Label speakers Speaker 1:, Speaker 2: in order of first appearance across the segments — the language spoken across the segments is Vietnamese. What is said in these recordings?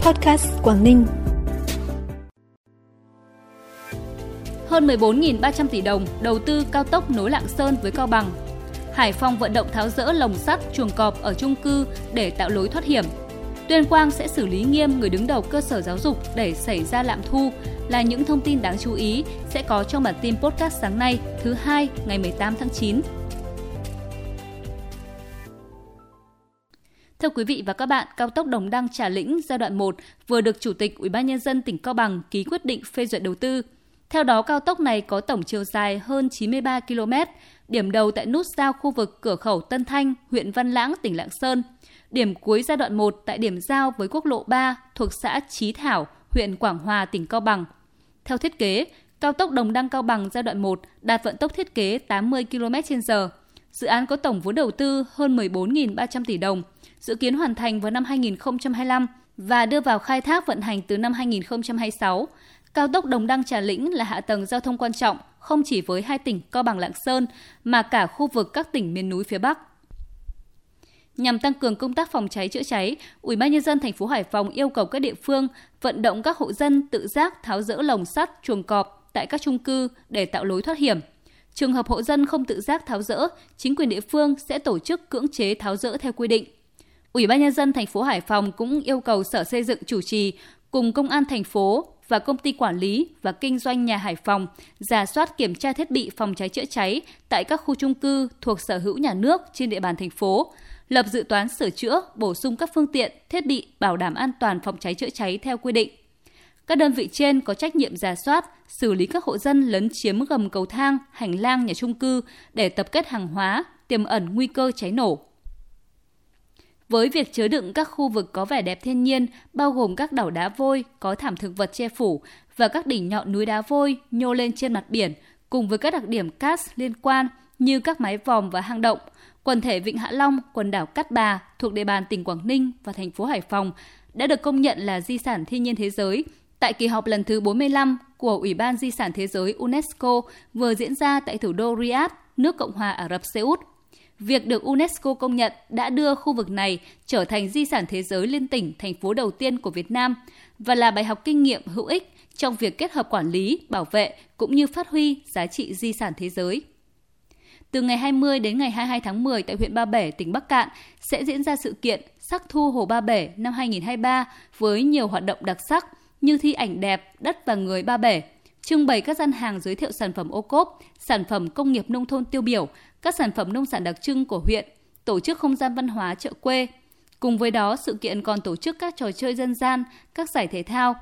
Speaker 1: Podcast Quảng Ninh.
Speaker 2: Hơn 14.300 tỷ đồng đầu tư cao tốc nối Lạng Sơn với Cao Bằng. Hải Phòng vận động tháo rỡ lồng sắt, chuồng cọp ở chung cư để tạo lối thoát hiểm. Tuyên Quang sẽ xử lý nghiêm người đứng đầu cơ sở giáo dục để xảy ra lạm thu là những thông tin đáng chú ý sẽ có trong bản tin podcast sáng nay, thứ hai, ngày 18 tháng 9. Thưa quý vị và các bạn, cao tốc Đồng Đăng Trà Lĩnh giai đoạn 1 vừa được Chủ tịch Ủy ban nhân dân tỉnh Cao Bằng ký quyết định phê duyệt đầu tư. Theo đó, cao tốc này có tổng chiều dài hơn 93 km, điểm đầu tại nút giao khu vực cửa khẩu Tân Thanh, huyện Văn Lãng, tỉnh Lạng Sơn. Điểm cuối giai đoạn 1 tại điểm giao với quốc lộ 3 thuộc xã Chí Thảo, huyện Quảng Hòa, tỉnh Cao Bằng. Theo thiết kế, cao tốc Đồng Đăng Cao Bằng giai đoạn 1 đạt vận tốc thiết kế 80 km/h. Dự án có tổng vốn đầu tư hơn 14.300 tỷ đồng, dự kiến hoàn thành vào năm 2025 và đưa vào khai thác vận hành từ năm 2026. Cao tốc Đồng Đăng Trà Lĩnh là hạ tầng giao thông quan trọng không chỉ với hai tỉnh Cao Bằng Lạng Sơn mà cả khu vực các tỉnh miền núi phía Bắc. Nhằm tăng cường công tác phòng cháy chữa cháy, Ủy ban nhân dân thành phố Hải Phòng yêu cầu các địa phương vận động các hộ dân tự giác tháo rỡ lồng sắt, chuồng cọp tại các chung cư để tạo lối thoát hiểm. Trường hợp hộ dân không tự giác tháo rỡ, chính quyền địa phương sẽ tổ chức cưỡng chế tháo rỡ theo quy định. Ủy ban nhân dân thành phố Hải Phòng cũng yêu cầu Sở Xây dựng chủ trì cùng công an thành phố và công ty quản lý và kinh doanh nhà Hải Phòng giả soát kiểm tra thiết bị phòng cháy chữa cháy tại các khu chung cư thuộc sở hữu nhà nước trên địa bàn thành phố, lập dự toán sửa chữa, bổ sung các phương tiện, thiết bị bảo đảm an toàn phòng cháy chữa cháy theo quy định. Các đơn vị trên có trách nhiệm giả soát, xử lý các hộ dân lấn chiếm gầm cầu thang, hành lang nhà chung cư để tập kết hàng hóa, tiềm ẩn nguy cơ cháy nổ. Với việc chứa đựng các khu vực có vẻ đẹp thiên nhiên, bao gồm các đảo đá vôi có thảm thực vật che phủ và các đỉnh nhọn núi đá vôi nhô lên trên mặt biển, cùng với các đặc điểm cát liên quan như các mái vòm và hang động, quần thể Vịnh Hạ Long, quần đảo Cát Bà thuộc địa bàn tỉnh Quảng Ninh và thành phố Hải Phòng đã được công nhận là di sản thiên nhiên thế giới tại kỳ họp lần thứ 45 của Ủy ban Di sản Thế giới UNESCO vừa diễn ra tại thủ đô Riyadh, nước Cộng hòa Ả Rập Xê Út. Việc được UNESCO công nhận đã đưa khu vực này trở thành di sản thế giới liên tỉnh thành phố đầu tiên của Việt Nam và là bài học kinh nghiệm hữu ích trong việc kết hợp quản lý, bảo vệ cũng như phát huy giá trị di sản thế giới. Từ ngày 20 đến ngày 22 tháng 10 tại huyện Ba Bể, tỉnh Bắc Cạn sẽ diễn ra sự kiện Sắc thu Hồ Ba Bể năm 2023 với nhiều hoạt động đặc sắc như thi ảnh đẹp, đất và người Ba Bể, trưng bày các gian hàng giới thiệu sản phẩm ô cốp, sản phẩm công nghiệp nông thôn tiêu biểu, các sản phẩm nông sản đặc trưng của huyện, tổ chức không gian văn hóa chợ quê. Cùng với đó, sự kiện còn tổ chức các trò chơi dân gian, các giải thể thao.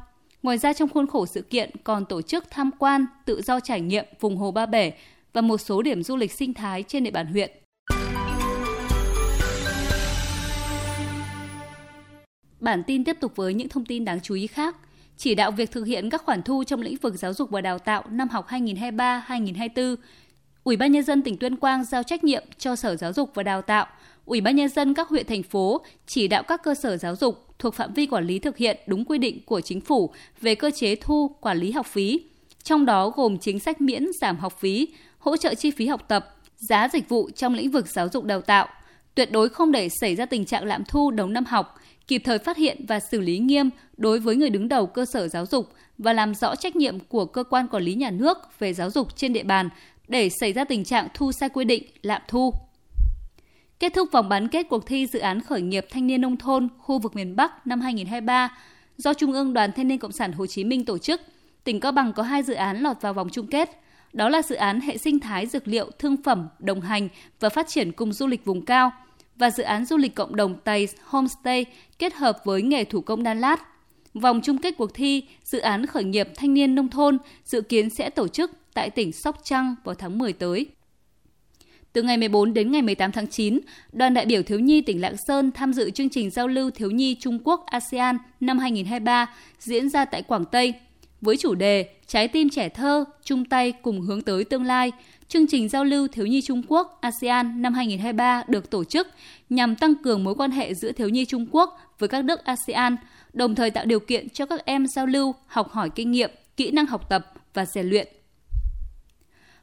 Speaker 2: Ngoài ra trong khuôn khổ sự kiện còn tổ chức tham quan, tự do trải nghiệm vùng Hồ Ba Bể và một số điểm du lịch sinh thái trên địa bàn huyện. Bản tin tiếp tục với những thông tin đáng chú ý khác. Chỉ đạo việc thực hiện các khoản thu trong lĩnh vực giáo dục và đào tạo năm học 2023-2024, Ủy ban nhân dân tỉnh Tuyên Quang giao trách nhiệm cho Sở Giáo dục và Đào tạo, Ủy ban nhân dân các huyện thành phố chỉ đạo các cơ sở giáo dục thuộc phạm vi quản lý thực hiện đúng quy định của chính phủ về cơ chế thu quản lý học phí, trong đó gồm chính sách miễn giảm học phí, hỗ trợ chi phí học tập, giá dịch vụ trong lĩnh vực giáo dục đào tạo, tuyệt đối không để xảy ra tình trạng lạm thu đầu năm học, kịp thời phát hiện và xử lý nghiêm đối với người đứng đầu cơ sở giáo dục và làm rõ trách nhiệm của cơ quan quản lý nhà nước về giáo dục trên địa bàn để xảy ra tình trạng thu sai quy định, lạm thu. Kết thúc vòng bán kết cuộc thi dự án khởi nghiệp thanh niên nông thôn khu vực miền Bắc năm 2023 do Trung ương Đoàn Thanh niên Cộng sản Hồ Chí Minh tổ chức, tỉnh Cao Bằng có hai dự án lọt vào vòng chung kết. Đó là dự án hệ sinh thái dược liệu thương phẩm đồng hành và phát triển cùng du lịch vùng cao và dự án du lịch cộng đồng Tây Homestay kết hợp với nghề thủ công đan lát. Vòng chung kết cuộc thi dự án khởi nghiệp thanh niên nông thôn dự kiến sẽ tổ chức tại tỉnh Sóc Trăng vào tháng 10 tới. Từ ngày 14 đến ngày 18 tháng 9, đoàn đại biểu thiếu nhi tỉnh Lạng Sơn tham dự chương trình giao lưu thiếu nhi Trung Quốc ASEAN năm 2023 diễn ra tại Quảng Tây. Với chủ đề Trái tim trẻ thơ, chung tay cùng hướng tới tương lai, chương trình giao lưu thiếu nhi Trung Quốc ASEAN năm 2023 được tổ chức nhằm tăng cường mối quan hệ giữa thiếu nhi Trung Quốc với các nước ASEAN, đồng thời tạo điều kiện cho các em giao lưu, học hỏi kinh nghiệm, kỹ năng học tập và rèn luyện.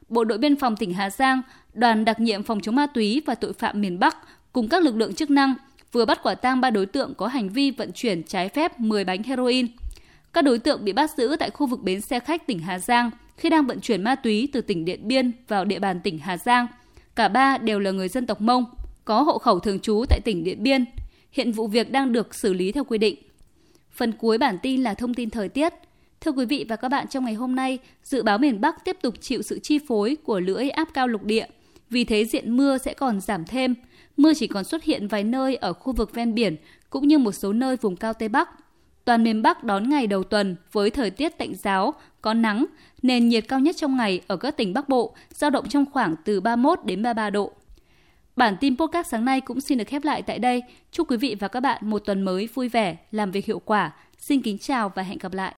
Speaker 2: Bộ đội biên phòng tỉnh Hà Giang, đoàn đặc nhiệm phòng chống ma túy và tội phạm miền Bắc cùng các lực lượng chức năng vừa bắt quả tang ba đối tượng có hành vi vận chuyển trái phép 10 bánh heroin. Các đối tượng bị bắt giữ tại khu vực bến xe khách tỉnh Hà Giang khi đang vận chuyển ma túy từ tỉnh Điện Biên vào địa bàn tỉnh Hà Giang. Cả ba đều là người dân tộc Mông, có hộ khẩu thường trú tại tỉnh Điện Biên. Hiện vụ việc đang được xử lý theo quy định. Phần cuối bản tin là thông tin thời tiết. Thưa quý vị và các bạn, trong ngày hôm nay, dự báo miền Bắc tiếp tục chịu sự chi phối của lưỡi áp cao lục địa. Vì thế diện mưa sẽ còn giảm thêm. Mưa chỉ còn xuất hiện vài nơi ở khu vực ven biển cũng như một số nơi vùng cao Tây Bắc. Toàn miền Bắc đón ngày đầu tuần với thời tiết tạnh giáo, có nắng, nền nhiệt cao nhất trong ngày ở các tỉnh Bắc Bộ giao động trong khoảng từ 31 đến 33 độ. Bản tin podcast sáng nay cũng xin được khép lại tại đây. Chúc quý vị và các bạn một tuần mới vui vẻ, làm việc hiệu quả. Xin kính chào và hẹn gặp lại.